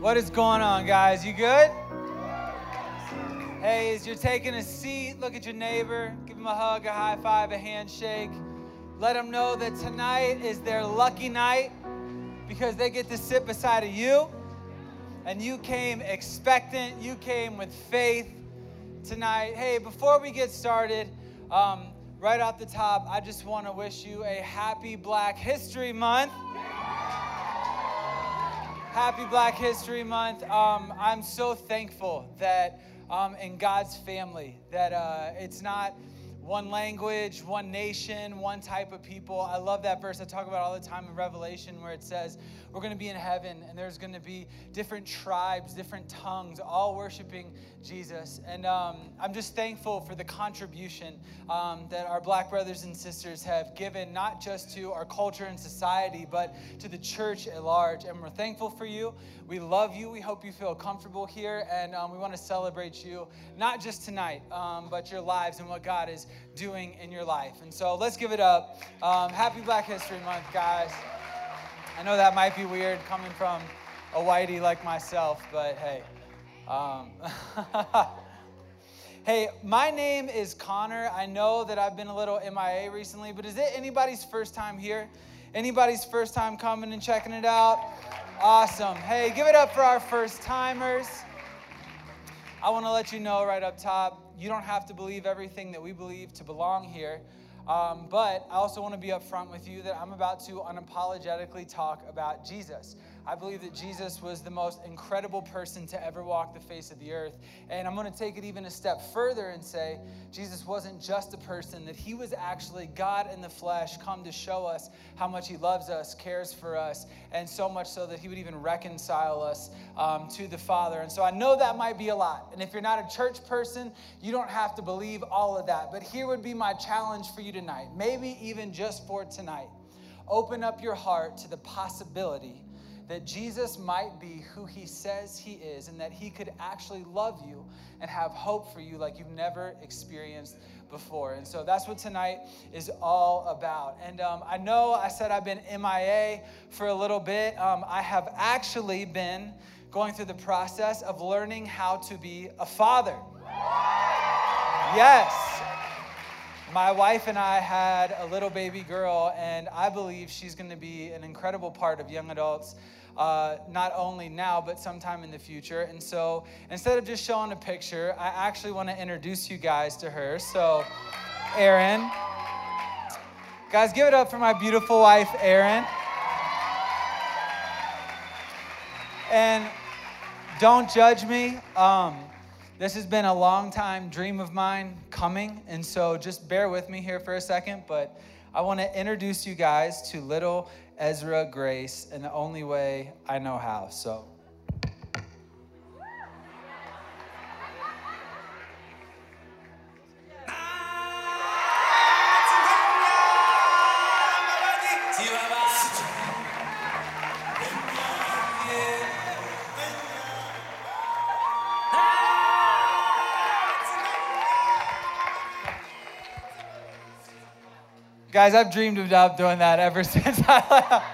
What is going on, guys? You good? Hey, as you're taking a seat, look at your neighbor, give him a hug, a high five, a handshake. Let them know that tonight is their lucky night because they get to sit beside of you. And you came expectant, you came with faith tonight. Hey, before we get started, um, right off the top, I just want to wish you a happy Black History Month. Happy Black History Month. Um, I'm so thankful that um, in God's family, that uh, it's not one language, one nation, one type of people. I love that verse I talk about all the time in Revelation where it says we're going to be in heaven and there's going to be different tribes, different tongues, all worshiping Jesus. And um, I'm just thankful for the contribution um, that our black brothers and sisters have given, not just to our culture and society, but to the church at large. And we're thankful for you. We love you. We hope you feel comfortable here. And um, we want to celebrate you, not just tonight, um, but your lives and what God is doing in your life. And so let's give it up. Um, happy Black History Month, guys. I know that might be weird coming from a whitey like myself, but hey. Hey, my name is Connor. I know that I've been a little MIA recently, but is it anybody's first time here? Anybody's first time coming and checking it out? Awesome. Hey, give it up for our first timers. I want to let you know right up top you don't have to believe everything that we believe to belong here. Um, but I also want to be upfront with you that I'm about to unapologetically talk about Jesus. I believe that Jesus was the most incredible person to ever walk the face of the earth. And I'm going to take it even a step further and say Jesus wasn't just a person, that he was actually God in the flesh, come to show us how much he loves us, cares for us, and so much so that he would even reconcile us um, to the Father. And so I know that might be a lot. And if you're not a church person, you don't have to believe all of that. But here would be my challenge for you tonight, maybe even just for tonight. Open up your heart to the possibility that Jesus might be who he says he is and that he could actually love you and have hope for you like you've never experienced before. And so that's what tonight is all about. And um, I know I said I've been MIA for a little bit. Um, I have actually been going through the process of learning how to be a father. Yes. My wife and I had a little baby girl, and I believe she's going to be an incredible part of young adults uh, not only now, but sometime in the future. And so instead of just showing a picture, I actually want to introduce you guys to her. So, Erin. Guys, give it up for my beautiful wife, Erin. And don't judge me. Um, this has been a long time dream of mine coming, and so just bear with me here for a second. But I want to introduce you guys to little Ezra Grace in the only way I know how. So. Guys, I've dreamed about doing that ever since I left.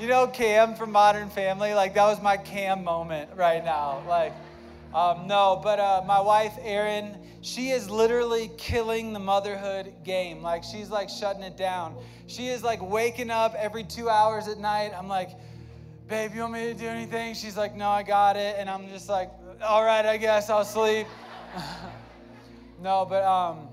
You know, Cam from Modern Family, like that was my Cam moment right now. Like, um, no, but uh, my wife, Erin, she is literally killing the motherhood game. Like, she's like shutting it down. She is like waking up every two hours at night. I'm like, babe, you want me to do anything? She's like, no, I got it. And I'm just like, all right, I guess I'll sleep. no, but um,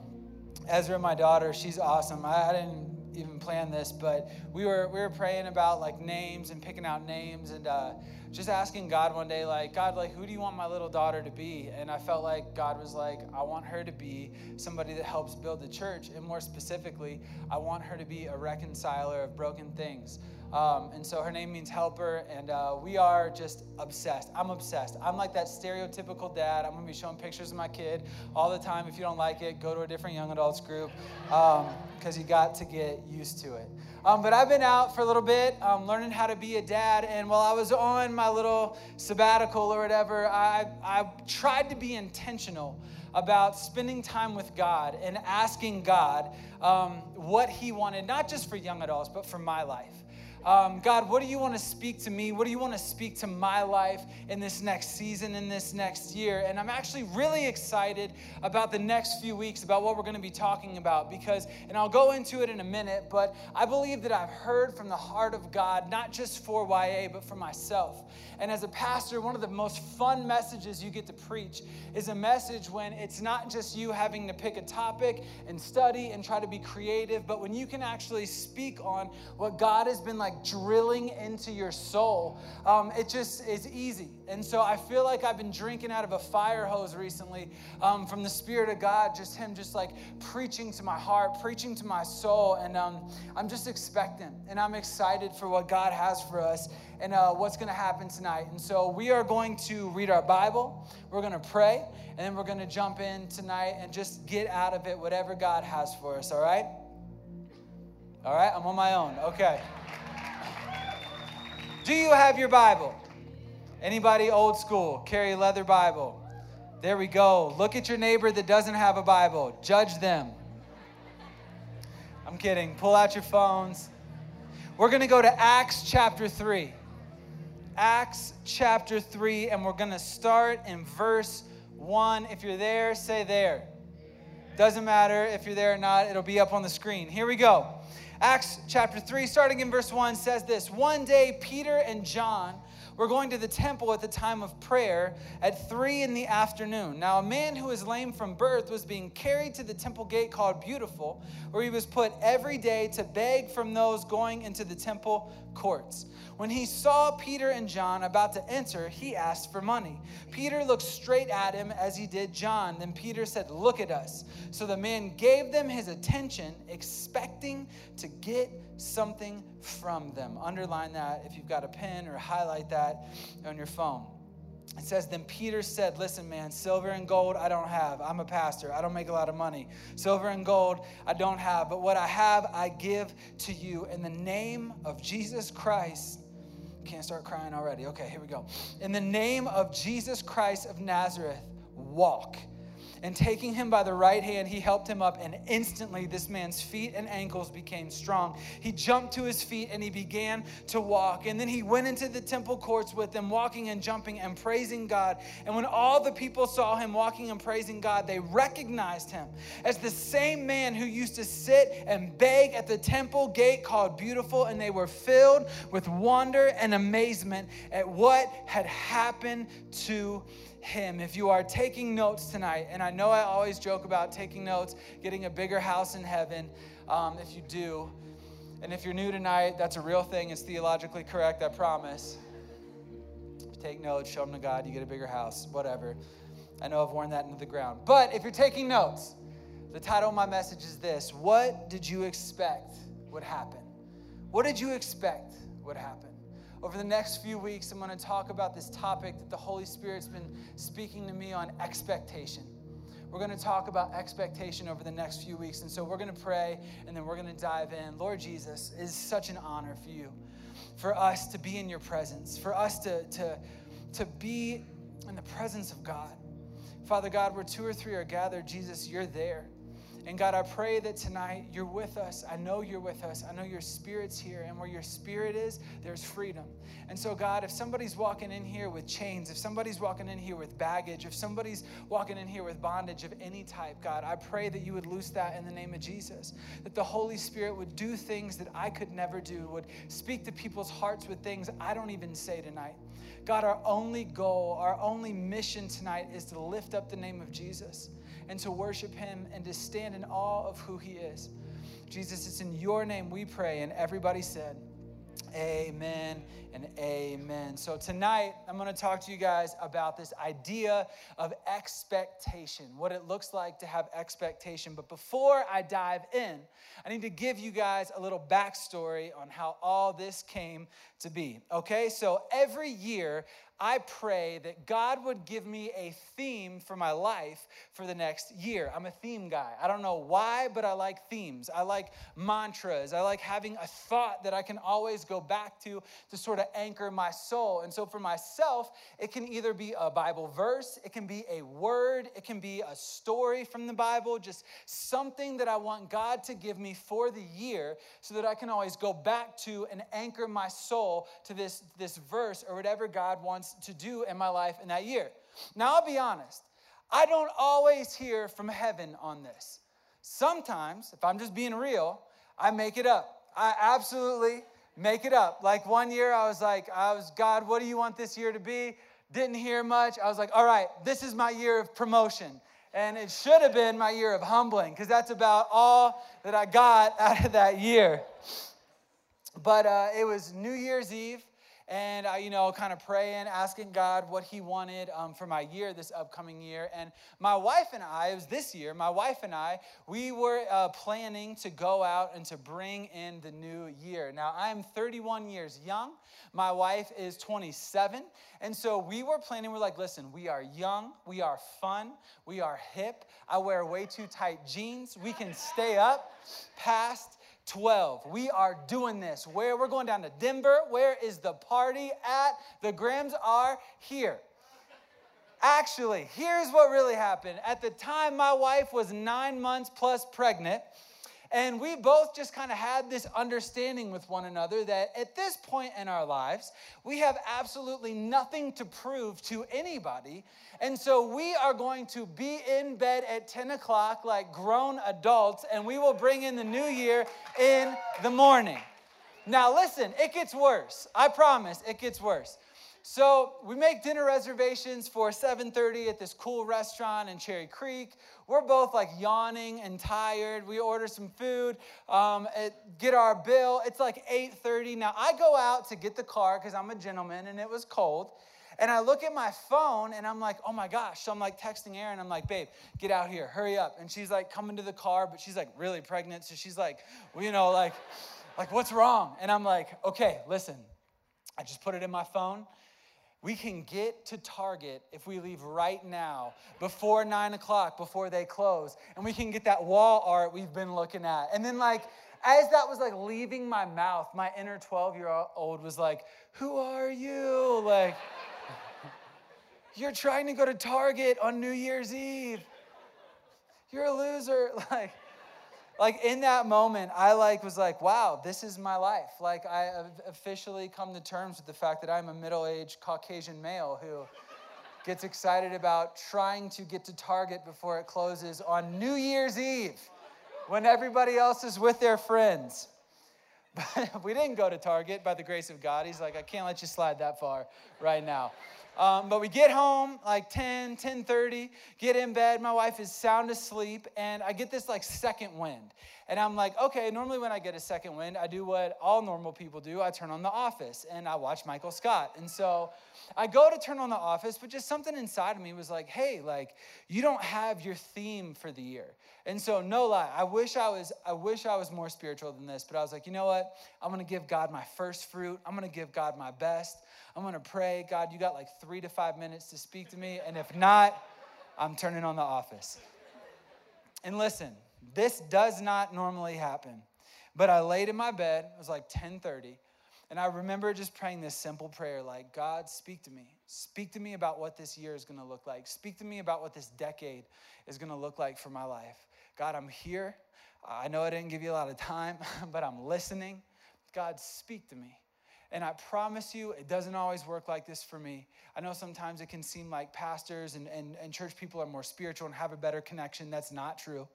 Ezra, my daughter, she's awesome. I, I, didn't even plan this, but we were we were praying about like names and picking out names and uh, just asking God one day, like God, like who do you want my little daughter to be? And I felt like God was like, I want her to be somebody that helps build the church, and more specifically, I want her to be a reconciler of broken things. Um, and so her name means helper, and uh, we are just obsessed. I'm obsessed. I'm like that stereotypical dad. I'm gonna be showing pictures of my kid all the time. If you don't like it, go to a different young adults group because um, you got to get used to it. Um, but I've been out for a little bit um, learning how to be a dad, and while I was on my little sabbatical or whatever, I, I tried to be intentional about spending time with God and asking God um, what He wanted, not just for young adults, but for my life. Um, God, what do you want to speak to me? What do you want to speak to my life in this next season, in this next year? And I'm actually really excited about the next few weeks, about what we're going to be talking about, because, and I'll go into it in a minute, but I believe that I've heard from the heart of God, not just for YA, but for myself. And as a pastor, one of the most fun messages you get to preach is a message when it's not just you having to pick a topic and study and try to be creative, but when you can actually speak on what God has been like drilling into your soul. Um, it just is easy. And so I feel like I've been drinking out of a fire hose recently um, from the Spirit of God, just Him just like preaching to my heart, preaching to my soul. And um, I'm just expectant and I'm excited for what God has for us and uh, what's going to happen tonight. And so we are going to read our Bible, we're going to pray, and then we're going to jump in tonight and just get out of it whatever God has for us, all right? All right, I'm on my own. Okay. Do you have your Bible? Anybody old school? Carry a leather Bible. There we go. Look at your neighbor that doesn't have a Bible. Judge them. I'm kidding. Pull out your phones. We're going to go to Acts chapter 3. Acts chapter 3, and we're going to start in verse 1. If you're there, say there. Doesn't matter if you're there or not, it'll be up on the screen. Here we go. Acts chapter 3, starting in verse 1, says this One day, Peter and John were going to the temple at the time of prayer at 3 in the afternoon. Now, a man who was lame from birth was being carried to the temple gate called Beautiful, where he was put every day to beg from those going into the temple courts. When he saw Peter and John about to enter, he asked for money. Peter looked straight at him as he did John. Then Peter said, Look at us. So the man gave them his attention, expecting to get something from them. Underline that if you've got a pen or highlight that on your phone. It says, Then Peter said, Listen, man, silver and gold I don't have. I'm a pastor. I don't make a lot of money. Silver and gold I don't have. But what I have, I give to you. In the name of Jesus Christ, can't start crying already. Okay, here we go. In the name of Jesus Christ of Nazareth, walk. And taking him by the right hand, he helped him up, and instantly this man's feet and ankles became strong. He jumped to his feet and he began to walk. And then he went into the temple courts with them, walking and jumping and praising God. And when all the people saw him walking and praising God, they recognized him as the same man who used to sit and beg at the temple gate called Beautiful. And they were filled with wonder and amazement at what had happened to him. If you are taking notes tonight, and I know I always joke about taking notes, getting a bigger house in heaven, um, if you do, and if you're new tonight, that's a real thing. It's theologically correct, I promise. take notes, show them to God, you get a bigger house, whatever. I know I've worn that into the ground. But if you're taking notes, the title of my message is this What did you expect would happen? What did you expect would happen? Over the next few weeks, I'm going to talk about this topic that the Holy Spirit's been speaking to me on expectation. We're going to talk about expectation over the next few weeks. And so we're going to pray and then we're going to dive in. Lord Jesus, it is such an honor for you, for us to be in your presence, for us to, to, to be in the presence of God. Father God, where two or three are gathered, Jesus, you're there. And God, I pray that tonight you're with us. I know you're with us. I know your spirit's here. And where your spirit is, there's freedom. And so, God, if somebody's walking in here with chains, if somebody's walking in here with baggage, if somebody's walking in here with bondage of any type, God, I pray that you would loose that in the name of Jesus. That the Holy Spirit would do things that I could never do, would speak to people's hearts with things I don't even say tonight. God, our only goal, our only mission tonight is to lift up the name of Jesus and to worship him and to stand in awe of who he is. Jesus, it's in your name we pray. And everybody said, Amen and amen. So, tonight I'm going to talk to you guys about this idea of expectation, what it looks like to have expectation. But before I dive in, I need to give you guys a little backstory on how all this came to be. Okay, so every year I pray that God would give me a theme for my life for the next year. I'm a theme guy. I don't know why, but I like themes. I like mantras. I like having a thought that I can always go back to to sort of anchor my soul. And so for myself, it can either be a Bible verse, it can be a word, it can be a story from the Bible, just something that I want God to give me for the year so that I can always go back to and anchor my soul to this, this verse or whatever God wants to do in my life in that year. Now, I'll be honest, I don't always hear from heaven on this. Sometimes, if I'm just being real, I make it up. I absolutely make it up. Like one year, I was like, I was, God, what do you want this year to be? Didn't hear much. I was like, all right, this is my year of promotion. And it should have been my year of humbling because that's about all that I got out of that year. But uh, it was New Year's Eve and I, you know, kind of praying, asking God what He wanted um, for my year, this upcoming year. And my wife and I, it was this year, my wife and I, we were uh, planning to go out and to bring in the new year. Now, I am 31 years young. My wife is 27. And so we were planning, we're like, listen, we are young, we are fun, we are hip. I wear way too tight jeans. We can stay up past 12. We are doing this. Where we're going down to Denver. Where is the party at? The Grams are here. Actually, here's what really happened. At the time, my wife was nine months plus pregnant. And we both just kind of had this understanding with one another that at this point in our lives, we have absolutely nothing to prove to anybody. And so we are going to be in bed at 10 o'clock like grown adults, and we will bring in the new year in the morning. Now, listen, it gets worse. I promise it gets worse. So we make dinner reservations for 7:30 at this cool restaurant in Cherry Creek. We're both like yawning and tired. We order some food, um, get our bill. It's like 8:30. Now I go out to get the car because I'm a gentleman and it was cold. And I look at my phone and I'm like, oh my gosh. So I'm like texting Erin. I'm like, babe, get out here, hurry up. And she's like coming to the car, but she's like really pregnant. So she's like, well, you know, like, like what's wrong? And I'm like, okay, listen. I just put it in my phone. We can get to Target if we leave right now before nine o'clock, before they close, and we can get that wall art we've been looking at. And then, like, as that was like leaving my mouth, my inner 12 year old was like, Who are you? Like, you're trying to go to Target on New Year's Eve. You're a loser. Like, like in that moment i like was like wow this is my life. Like i have officially come to terms with the fact that i'm a middle-aged caucasian male who gets excited about trying to get to target before it closes on new year's eve when everybody else is with their friends. But we didn't go to target by the grace of god. He's like i can't let you slide that far right now um, but we get home like 10, 10.30, get in bed. My wife is sound asleep, and I get this like second wind. And I'm like, okay, normally when I get a second wind, I do what all normal people do. I turn on The Office, and I watch Michael Scott. And so I go to turn on The Office, but just something inside of me was like, hey, like, you don't have your theme for the year. And so, no lie, I wish I was, I wish I was more spiritual than this, but I was like, you know what? I'm gonna give God my first fruit. I'm gonna give God my best. I'm gonna pray, God, you got like three to five minutes to speak to me. And if not, I'm turning on the office. And listen, this does not normally happen. But I laid in my bed, it was like 10:30, and I remember just praying this simple prayer like, God, speak to me. Speak to me about what this year is gonna look like. Speak to me about what this decade is gonna look like for my life. God, I'm here. I know I didn't give you a lot of time, but I'm listening. God, speak to me. And I promise you, it doesn't always work like this for me. I know sometimes it can seem like pastors and, and, and church people are more spiritual and have a better connection. That's not true.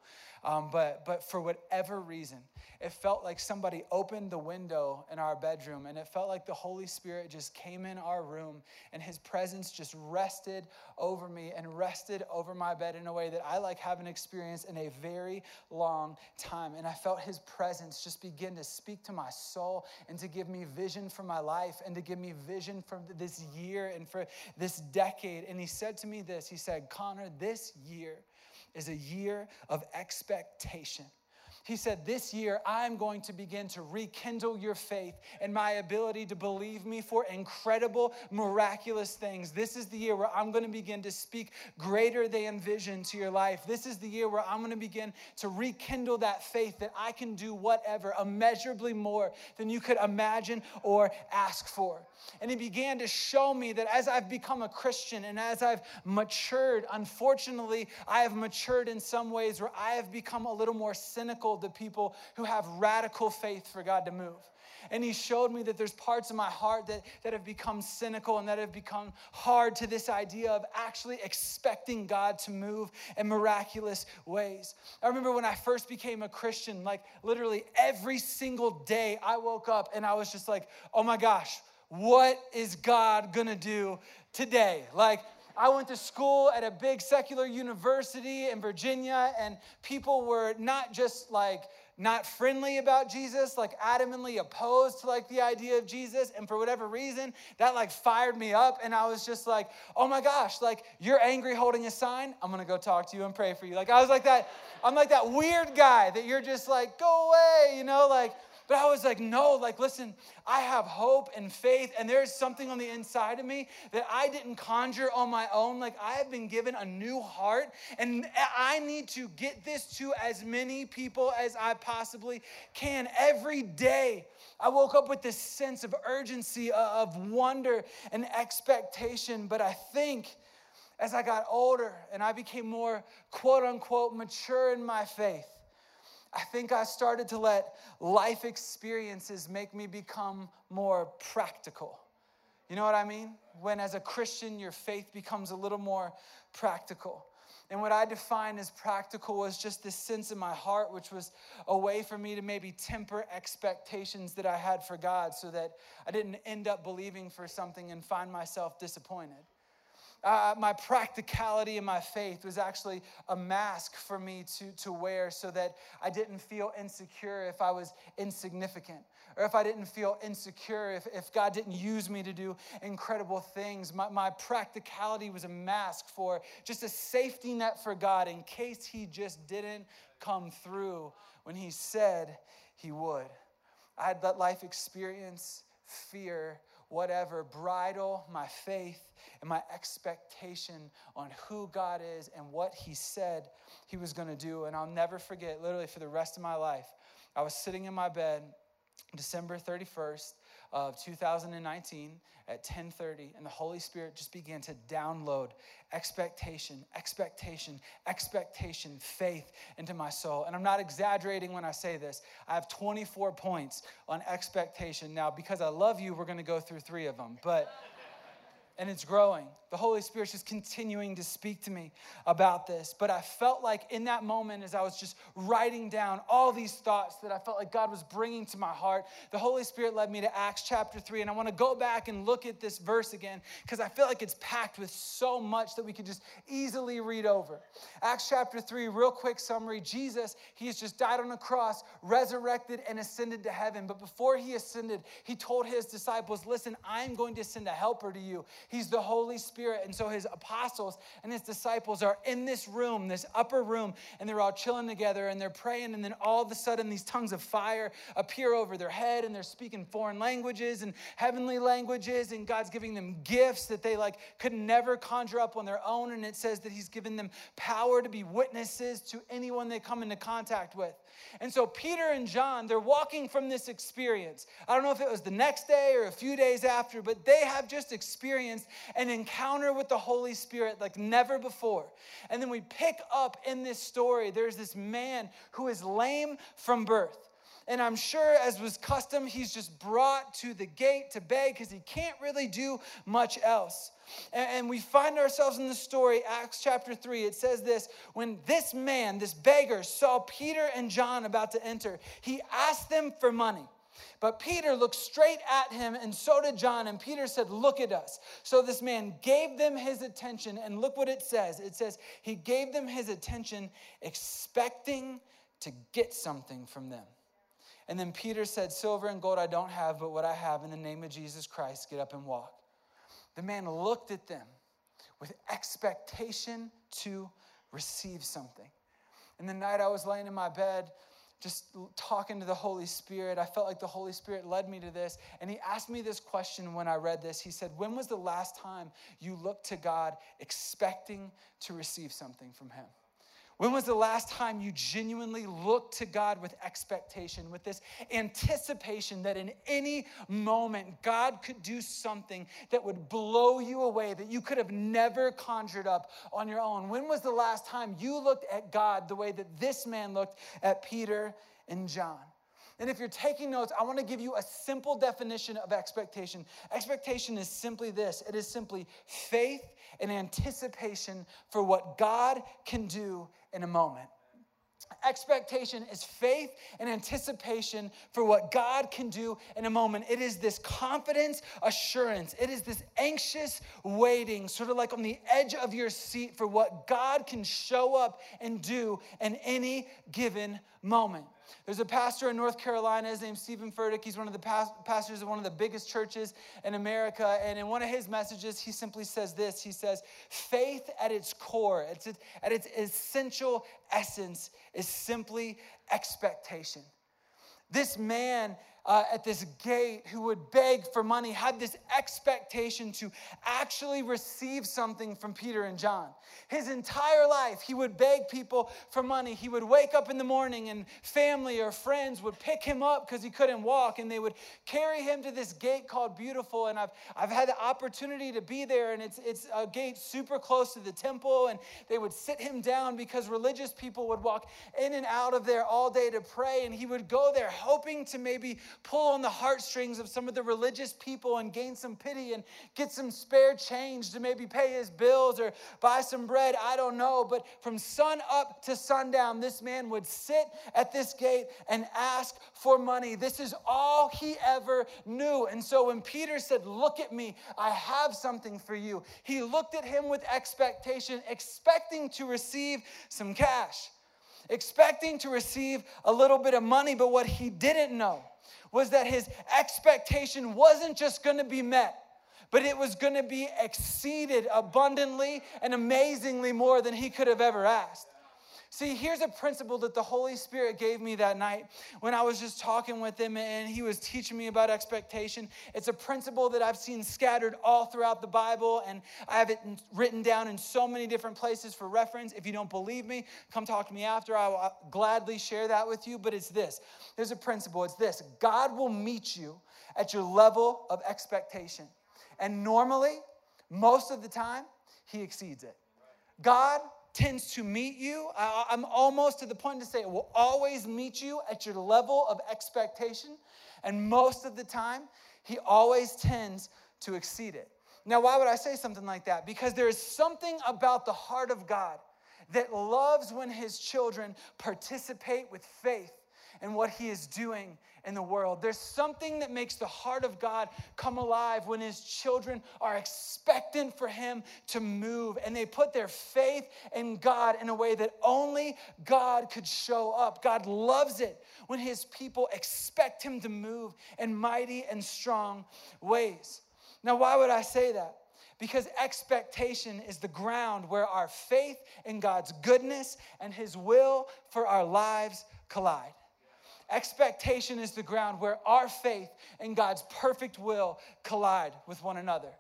Um, but, but for whatever reason, it felt like somebody opened the window in our bedroom and it felt like the Holy Spirit just came in our room and his presence just rested over me and rested over my bed in a way that I like haven't experienced in a very long time. And I felt his presence just begin to speak to my soul and to give me vision for my life and to give me vision for this year and for this decade. And he said to me this He said, Connor, this year is a year of expectation. He said, This year I'm going to begin to rekindle your faith and my ability to believe me for incredible, miraculous things. This is the year where I'm going to begin to speak greater than vision to your life. This is the year where I'm going to begin to rekindle that faith that I can do whatever, immeasurably more than you could imagine or ask for. And he began to show me that as I've become a Christian and as I've matured, unfortunately, I have matured in some ways where I have become a little more cynical to people who have radical faith for God to move. And he showed me that there's parts of my heart that, that have become cynical and that have become hard to this idea of actually expecting God to move in miraculous ways. I remember when I first became a Christian, like literally every single day I woke up and I was just like, oh my gosh, what is God gonna do today? Like, I went to school at a big secular university in Virginia, and people were not just like not friendly about Jesus, like adamantly opposed to like the idea of Jesus. And for whatever reason, that like fired me up. And I was just like, oh my gosh, like you're angry holding a sign. I'm gonna go talk to you and pray for you. Like I was like that, I'm like that weird guy that you're just like, go away, you know, like but I was like, no, like, listen, I have hope and faith, and there's something on the inside of me that I didn't conjure on my own. Like, I have been given a new heart, and I need to get this to as many people as I possibly can every day. I woke up with this sense of urgency, uh, of wonder and expectation, but I think as I got older and I became more quote unquote mature in my faith, I think I started to let life experiences make me become more practical. You know what I mean? When, as a Christian, your faith becomes a little more practical. And what I define as practical was just this sense in my heart, which was a way for me to maybe temper expectations that I had for God so that I didn't end up believing for something and find myself disappointed. Uh, my practicality and my faith was actually a mask for me to, to wear so that I didn't feel insecure if I was insignificant or if I didn't feel insecure, if, if God didn't use me to do incredible things. My, my practicality was a mask for just a safety net for God in case He just didn't come through when He said He would. I had that life experience, fear, whatever, bridle my faith and my expectation on who God is and what He said He was going to do. And I'll never forget, literally for the rest of my life, I was sitting in my bed December 31st of 2019 at 10:30 and the Holy Spirit just began to download expectation, expectation, expectation, faith into my soul. And I'm not exaggerating when I say this. I have 24 points on expectation. Now, because I love you, we're going to go through 3 of them. But and it's growing. The Holy Spirit's just continuing to speak to me about this. But I felt like in that moment, as I was just writing down all these thoughts that I felt like God was bringing to my heart, the Holy Spirit led me to Acts chapter 3. And I want to go back and look at this verse again because I feel like it's packed with so much that we could just easily read over. Acts chapter 3, real quick summary Jesus, he has just died on a cross, resurrected, and ascended to heaven. But before he ascended, he told his disciples, Listen, I'm going to send a helper to you He's the Holy Spirit. And so his apostles and his disciples are in this room, this upper room, and they're all chilling together and they're praying. And then all of a sudden, these tongues of fire appear over their head and they're speaking foreign languages and heavenly languages. And God's giving them gifts that they like could never conjure up on their own. And it says that he's given them power to be witnesses to anyone they come into contact with. And so Peter and John, they're walking from this experience. I don't know if it was the next day or a few days after, but they have just experienced an encounter with the Holy Spirit like never before. And then we pick up in this story, there's this man who is lame from birth. And I'm sure, as was custom, he's just brought to the gate to beg because he can't really do much else. And we find ourselves in the story, Acts chapter 3. It says this When this man, this beggar, saw Peter and John about to enter, he asked them for money. But Peter looked straight at him, and so did John. And Peter said, Look at us. So this man gave them his attention. And look what it says it says, He gave them his attention, expecting to get something from them. And then Peter said, Silver and gold I don't have, but what I have in the name of Jesus Christ, get up and walk. The man looked at them with expectation to receive something. And the night I was laying in my bed, just talking to the Holy Spirit. I felt like the Holy Spirit led me to this. And he asked me this question when I read this. He said, When was the last time you looked to God expecting to receive something from Him? When was the last time you genuinely looked to God with expectation, with this anticipation that in any moment God could do something that would blow you away, that you could have never conjured up on your own? When was the last time you looked at God the way that this man looked at Peter and John? And if you're taking notes, I want to give you a simple definition of expectation. Expectation is simply this it is simply faith and anticipation for what God can do in a moment. Expectation is faith and anticipation for what God can do in a moment. It is this confidence, assurance. It is this anxious waiting, sort of like on the edge of your seat for what God can show up and do in any given moment. There's a pastor in North Carolina, his name's Steven Furtick. He's one of the pastors of one of the biggest churches in America. And in one of his messages, he simply says this He says, Faith at its core, at its essential essence, is simply expectation. This man uh, at this gate who would beg for money had this expectation to actually receive something from Peter and John. His entire life, he would beg people for money. He would wake up in the morning and family or friends would pick him up because he couldn't walk and they would carry him to this gate called Beautiful. And I've, I've had the opportunity to be there, and it's, it's a gate super close to the temple. And they would sit him down because religious people would walk in and out of there all day to pray. And he would go there hoping to maybe pull on the heartstrings of some of the religious people and gain some pity and get some spare change to maybe pay his bills or buy some bread. I don't know. But from sun up to sundown, this man would sit at this gate and ask for money. This is all he ever knew. And so when Peter said, Look at me, I have something for you, he looked at him with expectation, expecting to receive some cash expecting to receive a little bit of money, but what he didn't know was that his expectation wasn't just gonna be met, but it was gonna be exceeded abundantly and amazingly more than he could have ever asked. See, here's a principle that the Holy Spirit gave me that night when I was just talking with him and he was teaching me about expectation. It's a principle that I've seen scattered all throughout the Bible and I have it written down in so many different places for reference. If you don't believe me, come talk to me after. I will uh, gladly share that with you. But it's this there's a principle it's this God will meet you at your level of expectation. And normally, most of the time, he exceeds it. God tends to meet you. I'm almost to the point to say it will always meet you at your level of expectation. And most of the time, he always tends to exceed it. Now, why would I say something like that? Because there is something about the heart of God that loves when his children participate with faith in what he is doing in the world. There's something that makes the heart of God come alive when his children are expectant for him to move and they put their faith in God in a way that only God could show up. God loves it when his people expect him to move in mighty and strong ways. Now, why would I say that? Because expectation is the ground where our faith in God's goodness and His will for our lives collide. Expectation is the ground where our faith and God's perfect will collide with one another.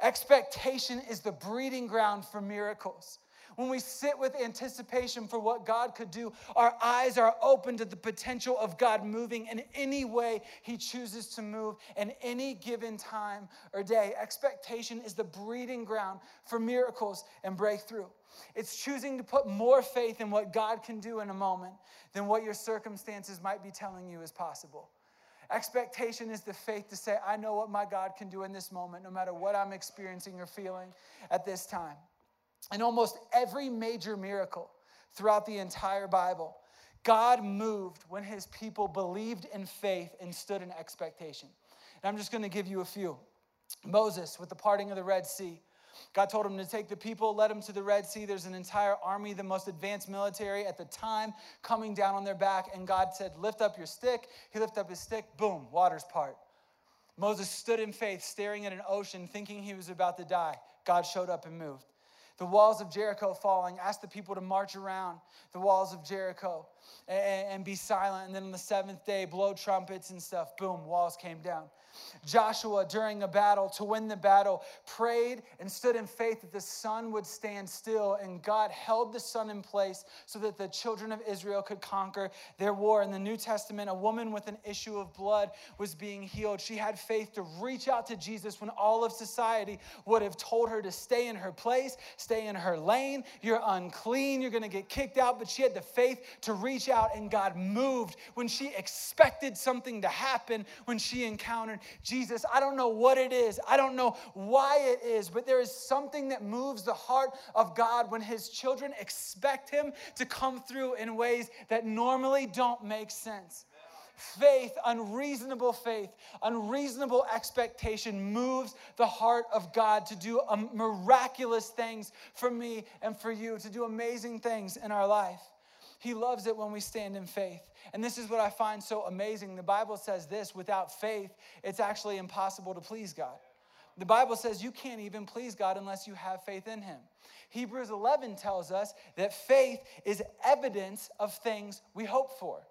Expectation is the breeding ground for miracles. When we sit with anticipation for what God could do, our eyes are open to the potential of God moving in any way He chooses to move in any given time or day. Expectation is the breeding ground for miracles and breakthrough. It's choosing to put more faith in what God can do in a moment than what your circumstances might be telling you is possible. Expectation is the faith to say, I know what my God can do in this moment, no matter what I'm experiencing or feeling at this time. In almost every major miracle throughout the entire Bible, God moved when his people believed in faith and stood in expectation. And I'm just going to give you a few. Moses with the parting of the Red Sea. God told him to take the people, led them to the Red Sea. There's an entire army, the most advanced military at the time, coming down on their back. And God said, Lift up your stick. He lifted up his stick, boom, waters part. Moses stood in faith, staring at an ocean, thinking he was about to die. God showed up and moved. The walls of Jericho falling, Ask the people to march around the walls of Jericho and, and, be silent. And then on the seventh day, blow trumpets and stuff. Boom, walls came down. Joshua, during a battle, to win the battle, prayed and stood in faith that the sun would stand still, and God held the sun in place so that the children of Israel could conquer their war. In the New Testament, a woman with an issue of blood was being healed. She had faith to reach out to Jesus when all of society would have told her to stay in her place, stay in her lane. You're unclean, you're gonna get kicked out. But she had the faith to reach out, and God moved when she expected something to happen, when she encountered Jesus. I don't know what it is, I don't know why it is, but there is something that moves the heart of God when his children expect him to come through in ways that normally don't make sense. Faith, unreasonable faith, unreasonable expectation moves the heart of God to do miraculous things for me and for you, to do amazing things in our life. He loves it when we stand in faith. And this is what I find so amazing. The Bible says this without faith, it's actually impossible to please God. The Bible says you can't even please God unless you have faith in Him. Hebrews 11 tells us that faith is evidence of things we hope for.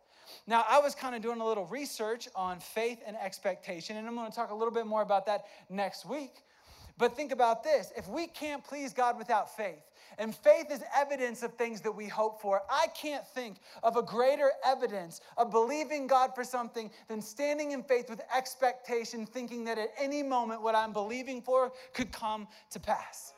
Now, I was kind of doing a little research on faith and expectation, and I'm going to talk a little bit more about that next week. But think about this if we can't please God without faith, and faith is evidence of things that we hope for. I can't think of a greater evidence of believing God for something than standing in faith with expectation, thinking that at any moment what I'm believing for could come to pass.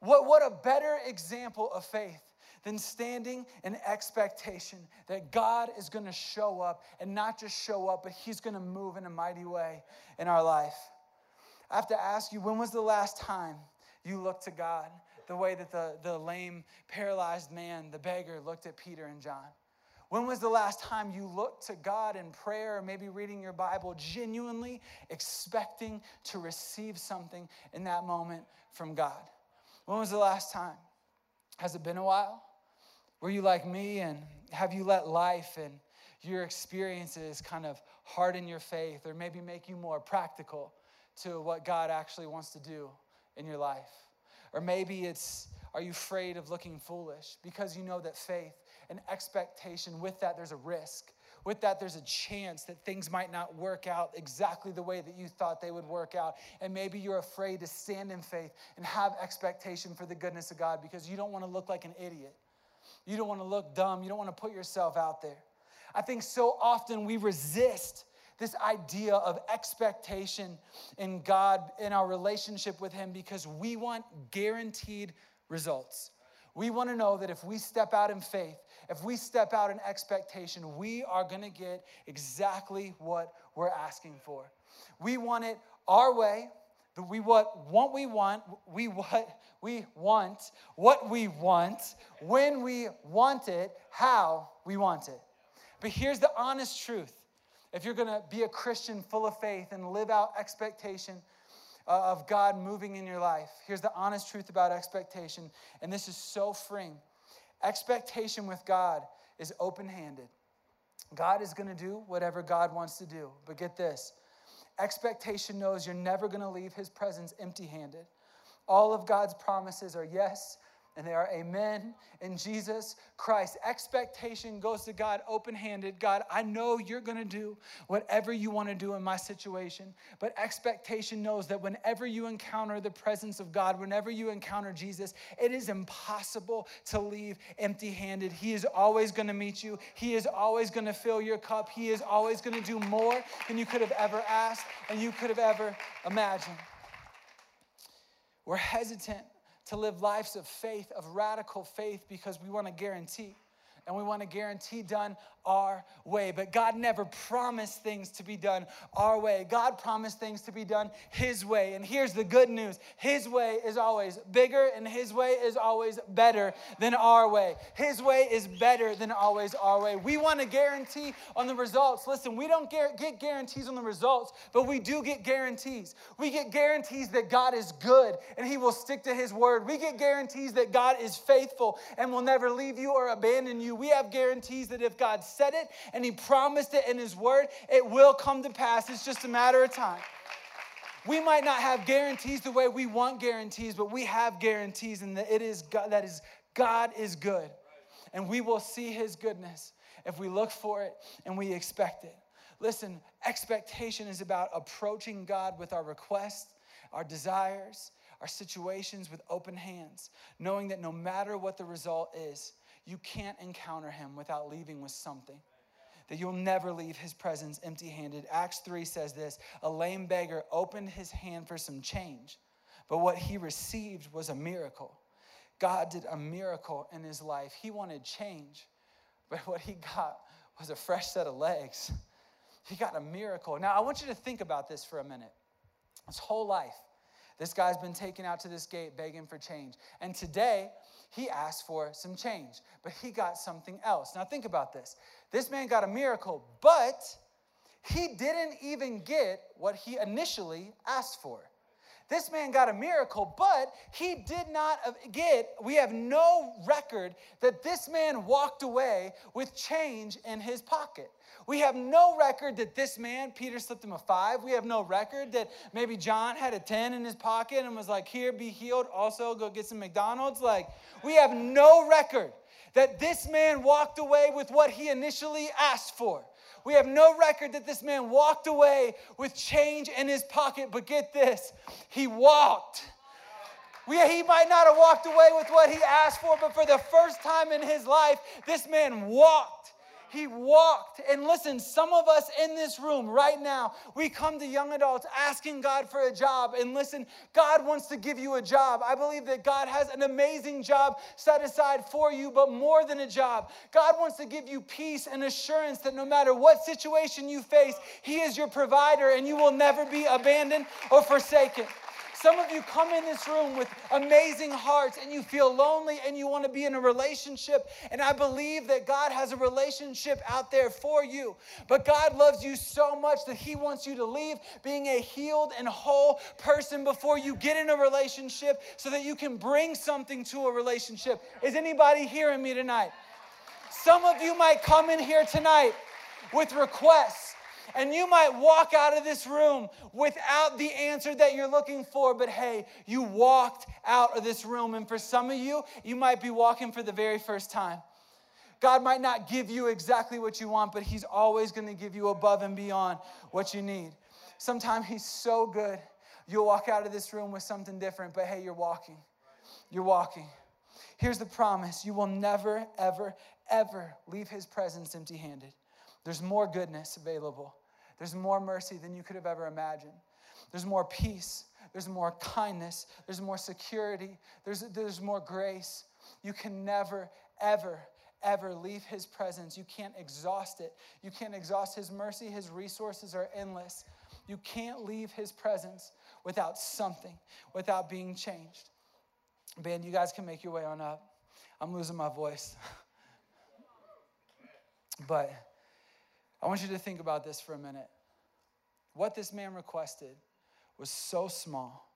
What, what a better example of faith than standing in expectation that God is going to show up and not just show up, but He's going to move in a mighty way in our life. I have to ask you, when was the last time you looked to God the way that the, the lame, paralyzed man, the beggar, looked at Peter and John? When was the last time you looked to God in prayer or maybe reading your Bible, genuinely expecting to receive something in that moment from God? When was the last time? Has it been a while? Were you like me and have you let life and your experiences kind of harden your faith or maybe make you more practical to what God actually wants to do in your life? Or maybe it's, are you afraid of looking foolish? Because you know that faith and expectation, with that, there's a risk. With that, there's a chance that things might not work out exactly the way that you thought they would work out. And maybe you're afraid to stand in faith and have expectation for the goodness of God because you don't want to look like an idiot. You don't want to look dumb. You don't want to put yourself out there. I think so often we resist this idea of expectation in God, in our relationship with Him, because we want guaranteed results. We want to know that if we step out in faith, if we step out in expectation, we are going to get exactly what we're asking for. We want it our way. We what, what we want, we what we want, what we want, when we want it, how we want it. But here's the honest truth if you're going to be a Christian full of faith and live out expectation uh, of God moving in your life, here's the honest truth about expectation. And this is so freeing. Expectation with God is open handed. God is going to do whatever God wants to do. But get this expectation knows you're never going to leave his presence empty handed. All of God's promises are yes and they are amen in Jesus Christ. Expectation goes to God open handed. God, I know you're going to do whatever you want to do in my situation, but expectation knows that whenever you encounter the presence of God, whenever you encounter Jesus, it is impossible to leave empty handed. He is always going to meet you, He is always going to fill your cup, He is always going to do more than you could have ever asked and you could have ever imagined. We're hesitant to live lives of faith, of radical faith, because we want to guarantee and we want to guarantee done our way. But God never promised things to be done our way. God promised things to be done His way. And here's the good news His way is always bigger, and His way is always better than our way. His way is better than always our way. We want to guarantee on the results. Listen, we don't get guarantees on the results, but we do get guarantees. We get guarantees that God is good and He will stick to His word. We get guarantees that God is faithful and will never leave you or abandon you we have guarantees that if God said it and He promised it in His word, it will come to pass. It's just a matter of time. We might not have guarantees the way we want guarantees, but we have guarantees, and that it is God, that is God is good. And we will see his goodness if we look for it and we expect it. Listen, expectation is about approaching God with our requests, our desires, our situations with open hands, knowing that no matter what the result is, you can't encounter him without leaving with something. That you'll never leave his presence empty handed. Acts 3 says this A lame beggar opened his hand for some change, but what he received was a miracle. God did a miracle in his life. He wanted change, but what he got was a fresh set of legs. He got a miracle. Now, I want you to think about this for a minute. His whole life, this guy's been taken out to this gate begging for change. And today, he asked for some change, but he got something else. Now, think about this. This man got a miracle, but he didn't even get what he initially asked for. This man got a miracle, but he did not get, we have no record that this man walked away with change in his pocket. We have no record that this man, Peter slipped him a five. We have no record that maybe John had a 10 in his pocket and was like, Here, be healed. Also, go get some McDonald's. Like, we have no record that this man walked away with what he initially asked for. We have no record that this man walked away with change in his pocket, but get this, he walked. We, he might not have walked away with what he asked for, but for the first time in his life, this man walked. He walked. And listen, some of us in this room right now, we come to young adults asking God for a job. And listen, God wants to give you a job. I believe that God has an amazing job set aside for you, but more than a job, God wants to give you peace and assurance that no matter what situation you face, He is your provider and you will never be abandoned or forsaken. Some of you come in this room with amazing hearts and you feel lonely and you want to be in a relationship. And I believe that God has a relationship out there for you. But God loves you so much that He wants you to leave being a healed and whole person before you get in a relationship so that you can bring something to a relationship. Is anybody hearing me tonight? Some of you might come in here tonight with requests and you might walk out of this room without the answer that you're looking for, but hey, you walked out of this room. And for some of you, you might be walking for the very first time. God might not give you exactly what you want, but He's always going to give you above and beyond what you need. Sometimes He's so good, you'll walk out of this room with something different, but hey, you're walking. You're walking. Here's the promise you will never, ever, ever leave His presence empty handed. There's more goodness available. There's more mercy than you could have ever imagined. There's more peace. There's more kindness. There's more security. There's, there's more grace. You can never, ever, ever leave His presence. You can't exhaust it. You can't exhaust His mercy. His resources are endless. You can't leave His presence without something, without being changed. Band, you guys can make your way on up. I'm losing my voice. but I want you to think about this for a minute. What this man requested was so small.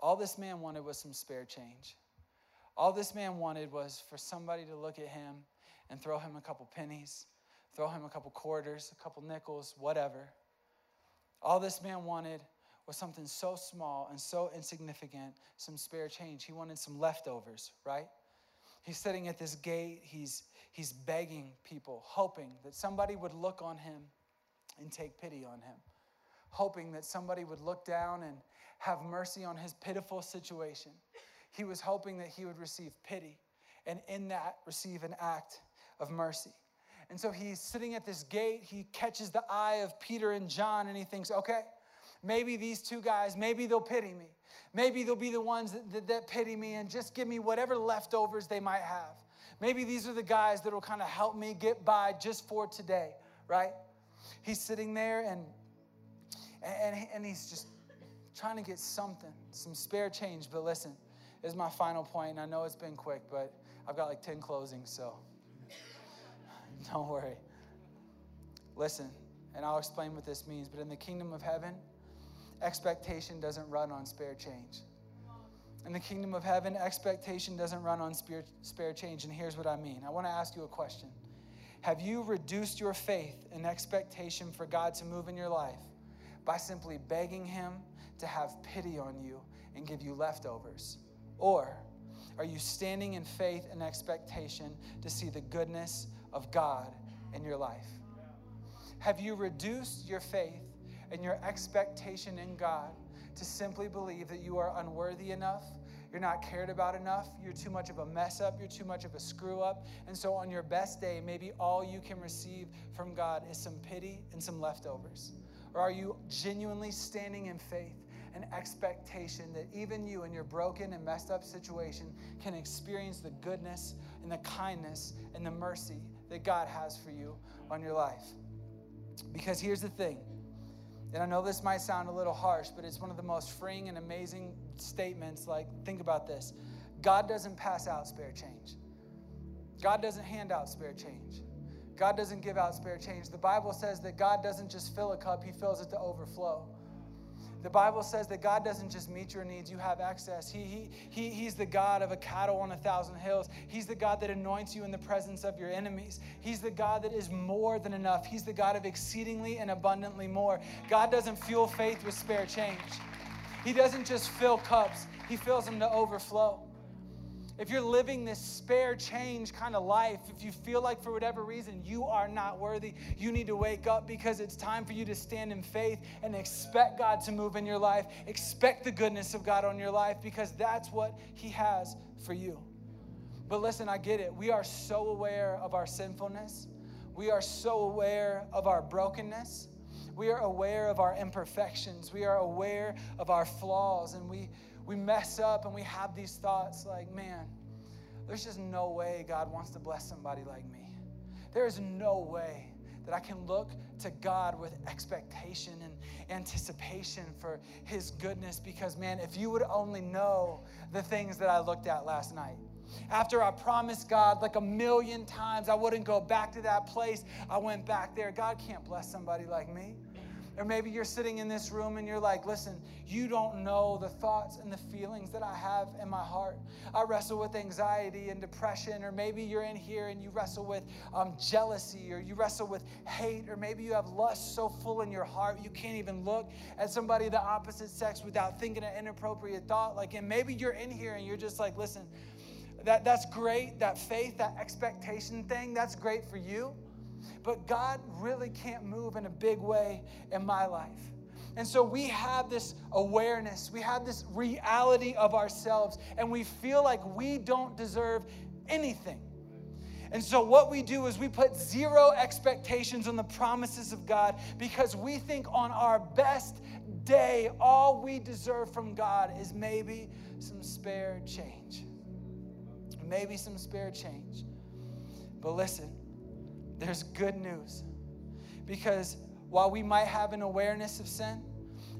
All this man wanted was some spare change. All this man wanted was for somebody to look at him and throw him a couple pennies, throw him a couple quarters, a couple nickels, whatever. All this man wanted was something so small and so insignificant, some spare change. He wanted some leftovers, right? He's sitting at this gate. He's, he's begging people, hoping that somebody would look on him and take pity on him, hoping that somebody would look down and have mercy on his pitiful situation. He was hoping that he would receive pity and in that receive an act of mercy. And so he's sitting at this gate. He catches the eye of Peter and John and he thinks, okay, maybe these two guys, maybe they'll pity me. Maybe they'll be the ones that, that, that pity me and just give me whatever leftovers they might have. Maybe these are the guys that will kind of help me get by just for today, right? He's sitting there and, and, and he's just trying to get something, some spare change. But listen, is my final point. I know it's been quick, but I've got like 10 closings, so don't worry. Listen, and I'll explain what this means. But in the kingdom of heaven, expectation doesn't run on spare change. In the kingdom of heaven, expectation doesn't run on spare, spare change. And here's what I mean I want to ask you a question Have you reduced your faith and expectation for God to move in your life by simply begging Him to have pity on you and give you leftovers? Or are you standing in faith and expectation to see the goodness of God in your life? Have you reduced your faith and your expectation in God to simply believe that you are unworthy enough? You're not cared about enough. You're too much of a mess up. You're too much of a screw up. And so, on your best day, maybe all you can receive from God is some pity and some leftovers. Or are you genuinely standing in faith and expectation that even you in your broken and messed up situation can experience the goodness and the kindness and the mercy that God has for you on your life? Because here's the thing. And I know this might sound a little harsh, but it's one of the most freeing and amazing statements. Like, think about this God doesn't pass out spare change, God doesn't hand out spare change. God doesn't give out spare change. The Bible says that God doesn't just fill a cup, He fills it to overflow. The Bible says that God doesn't just meet your needs, you have access. He, he, he, he's the God of a cattle on a thousand hills. He's the God that anoints you in the presence of your enemies. He's the God that is more than enough. He's the God of exceedingly and abundantly more. God doesn't fuel faith with spare change, He doesn't just fill cups, He fills them to overflow if you're living this spare change kind of life, if you feel like for whatever reason you are not worthy, you need to wake up because it's time for you to stand in faith and expect God to move in your life. Expect the goodness of God on your life because that's what He has for you. But listen, I get it. We are so aware of our sinfulness, we are so aware of our brokenness. We are aware of our imperfections. We are aware of our flaws, and we, we mess up and we have these thoughts like, man, there's just no way God wants to bless somebody like me. There is no way that I can look to God with expectation and anticipation for His goodness because, man, if you would only know the things that I looked at last night. After I promised God like a million times I wouldn't go back to that place, I went back there. God can't bless somebody like me. Or maybe you're sitting in this room and you're like, listen, you don't know the thoughts and the feelings that I have in my heart. I wrestle with anxiety and depression. Or maybe you're in here and you wrestle with um, jealousy or you wrestle with hate. Or maybe you have lust so full in your heart you can't even look at somebody the opposite sex without thinking an inappropriate thought. Like, and maybe you're in here and you're just like, listen, that, that's great. That faith, that expectation thing, that's great for you. But God really can't move in a big way in my life. And so we have this awareness, we have this reality of ourselves, and we feel like we don't deserve anything. And so, what we do is we put zero expectations on the promises of God because we think on our best day, all we deserve from God is maybe some spare change. Maybe some spare change. But listen, there's good news. Because while we might have an awareness of sin,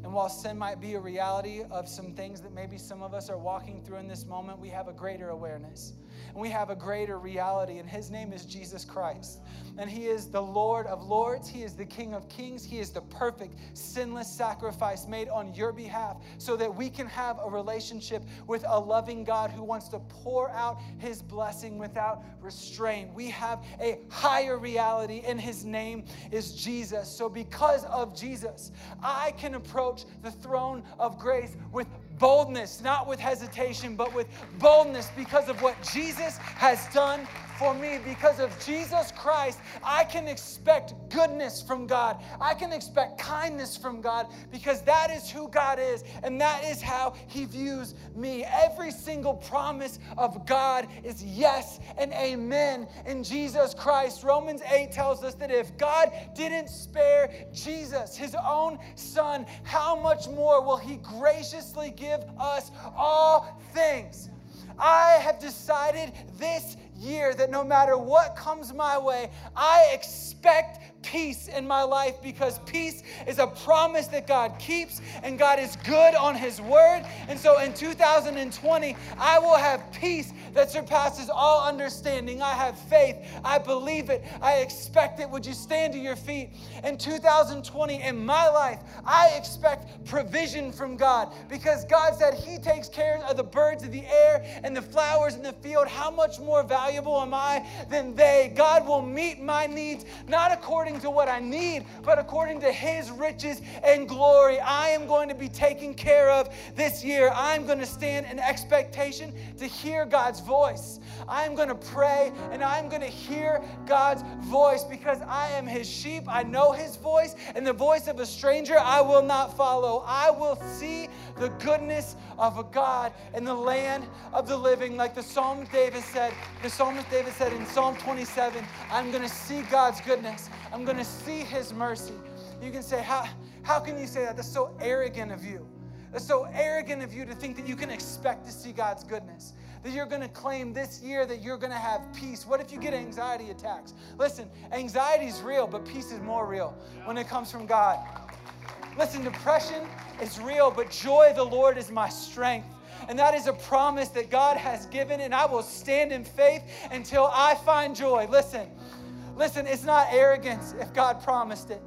and while sin might be a reality of some things that maybe some of us are walking through in this moment, we have a greater awareness and we have a greater reality, and His name is Jesus Christ. And He is the Lord of Lords, He is the King of Kings, He is the perfect, sinless sacrifice made on your behalf so that we can have a relationship with a loving God who wants to pour out His blessing without restraint. We have a higher reality, and His name is Jesus. So, because of Jesus, I can approach the throne of grace with boldness, not with hesitation, but with boldness because of what Jesus has done for me. Because of Jesus Christ, I can expect goodness from God. I can expect kindness from God because that is who God is and that is how He views me. Every single promise of God is yes and amen in Jesus Christ. Romans 8 tells us that if God didn't spare Jesus, His own Son, how much more will He graciously give us all things? I have decided this year that no matter what comes my way, I expect peace in my life because peace is a promise that God keeps and God is good on His word. And so in 2020, I will have peace that surpasses all understanding. I have faith. I believe it. I expect it. Would you stand to your feet? In 2020, in my life, I expect provision from God because God said He takes care of the birds of the air and the flowers in the field. How much more valuable am I than they? God will meet my needs, not according to what I need, but according to His riches and glory. I am going to be taken care of this year. I'm going to stand in expectation to hear God's voice. I'm going to pray and I'm going to hear God's voice because I am His sheep. I know His voice, and the voice of a stranger I will not follow. I will see the goodness of a God in the land of the living. Like the psalmist David said, the psalmist David said in Psalm 27, I'm going to see God's goodness. I'm going to see his mercy. You can say, how, how can you say that? That's so arrogant of you. That's so arrogant of you to think that you can expect to see God's goodness. That you're going to claim this year that you're going to have peace. What if you get anxiety attacks? Listen, anxiety is real, but peace is more real when it comes from God. Listen, depression is real, but joy, of the Lord, is my strength. And that is a promise that God has given, and I will stand in faith until I find joy. Listen, listen, it's not arrogance if God promised it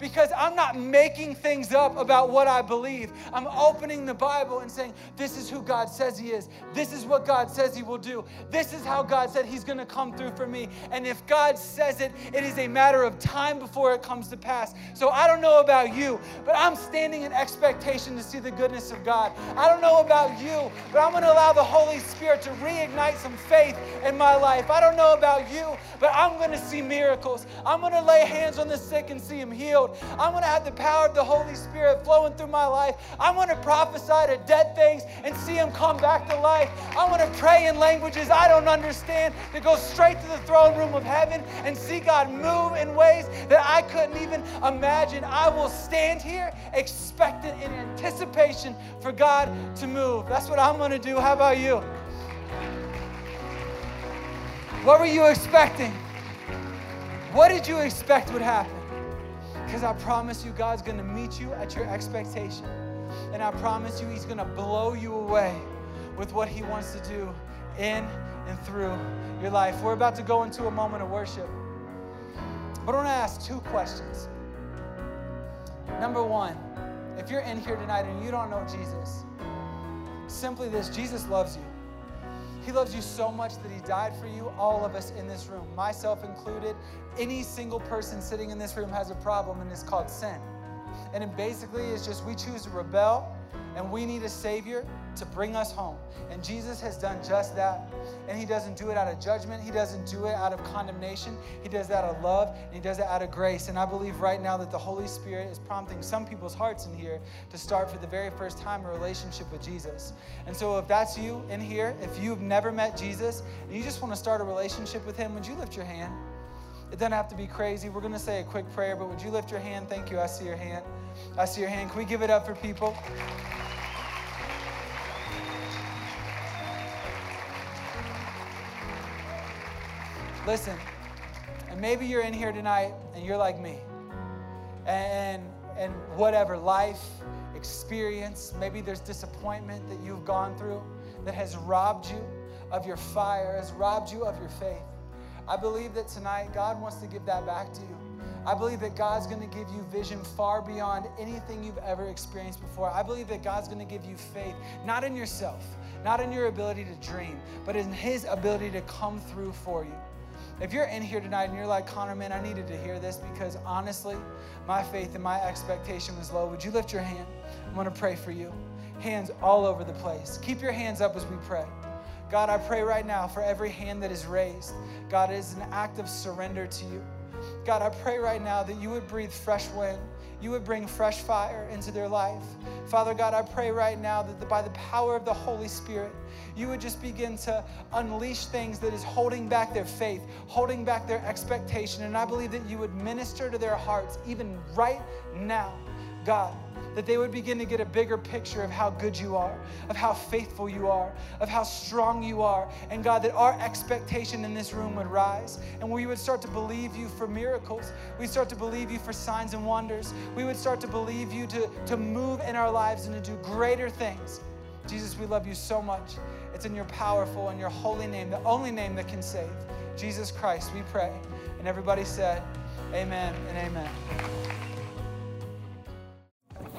because I'm not making things up about what I believe. I'm opening the Bible and saying, This is who God says He is. This is what God says He will do. This is how God said He's going to come through for me. And if God says it, it is a matter of time before it comes to pass. So I don't know about you, but I'm standing in expectation to see the goodness of God. I don't know about you, but I'm going to allow the Holy Spirit to reignite some faith in my life. I don't know about you, but I'm going to see miracles. I'm going to lay hands on the sick and see them healed. I'm going to have the power of the Holy Spirit flowing through my life. I'm going to prophesy to dead things and see them come back to life. I want to pray in languages I don't understand to go straight to the throne room of heaven and see God move in ways that I couldn't even imagine. I will stand here expectant in anticipation for God to move. That's what I'm going to do. How about you? What were you expecting? What did you expect would happen? Because I promise you, God's to meet you at your expectation. And I promise you, He's to blow you away with what He wants to do in and through your life. We're about to go into a moment of worship. But I want to ask two questions. Number one, if you're in here tonight and you don't know Jesus, simply this Jesus loves you. He loves you so much that He died for you, all of us in this room, myself included. Any single person sitting in this room has a problem, and it's called sin. And it basically is just we choose to rebel and we need a Savior to bring us home. And Jesus has done just that. And He doesn't do it out of judgment, He doesn't do it out of condemnation. He does that out of love, and He does it out of grace. And I believe right now that the Holy Spirit is prompting some people's hearts in here to start for the very first time a relationship with Jesus. And so if that's you in here, if you've never met Jesus and you just want to start a relationship with Him, would you lift your hand? It doesn't have to be crazy. We're going to say a quick prayer, but would you lift your hand? Thank you. I see your hand. I see your hand. Can we give it up for people? Listen, and maybe you're in here tonight and you're like me. And and whatever life experience, maybe there's disappointment that you've gone through that has robbed you of your fire, has robbed you of your faith. I believe that tonight God wants to give that back to you. I believe that God's going to give you vision far beyond anything you've ever experienced before. I believe that God's going to give you faith, not in yourself, not in your ability to dream, but in His ability to come through for you. If you're in here tonight and you're like, Connor, man, I needed to hear this because honestly, my faith and my expectation was low, would you lift your hand? I'm going to pray for you. Hands all over the place. Keep your hands up as we pray. God, I pray right now for every hand that is raised. God, it is an act of surrender to you. God, I pray right now that you would breathe fresh wind you would bring fresh fire into their life. Father God, I pray right now that by the power of the Holy Spirit, you would just begin to unleash things that is holding back their faith, holding back their expectation. And I believe that you would minister to their hearts even right now, God that they would begin to get a bigger picture of how good you are, of how faithful you are, of how strong you are. And God, that our expectation in this room would rise and we would start to believe you for miracles. We start to believe you for signs and wonders. We would start to believe you to, to move in our lives and to do greater things. Jesus, we love you so much. It's in your powerful and your holy name, the only name that can save. Jesus Christ, we pray. And everybody said, Amen and amen.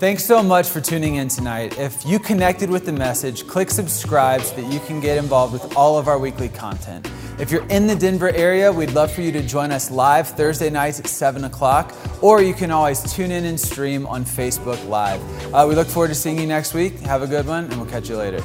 Thanks so much for tuning in tonight. If you connected with the message, click subscribe so that you can get involved with all of our weekly content. If you're in the Denver area, we'd love for you to join us live Thursday nights at 7 o'clock, or you can always tune in and stream on Facebook Live. Uh, we look forward to seeing you next week. Have a good one, and we'll catch you later.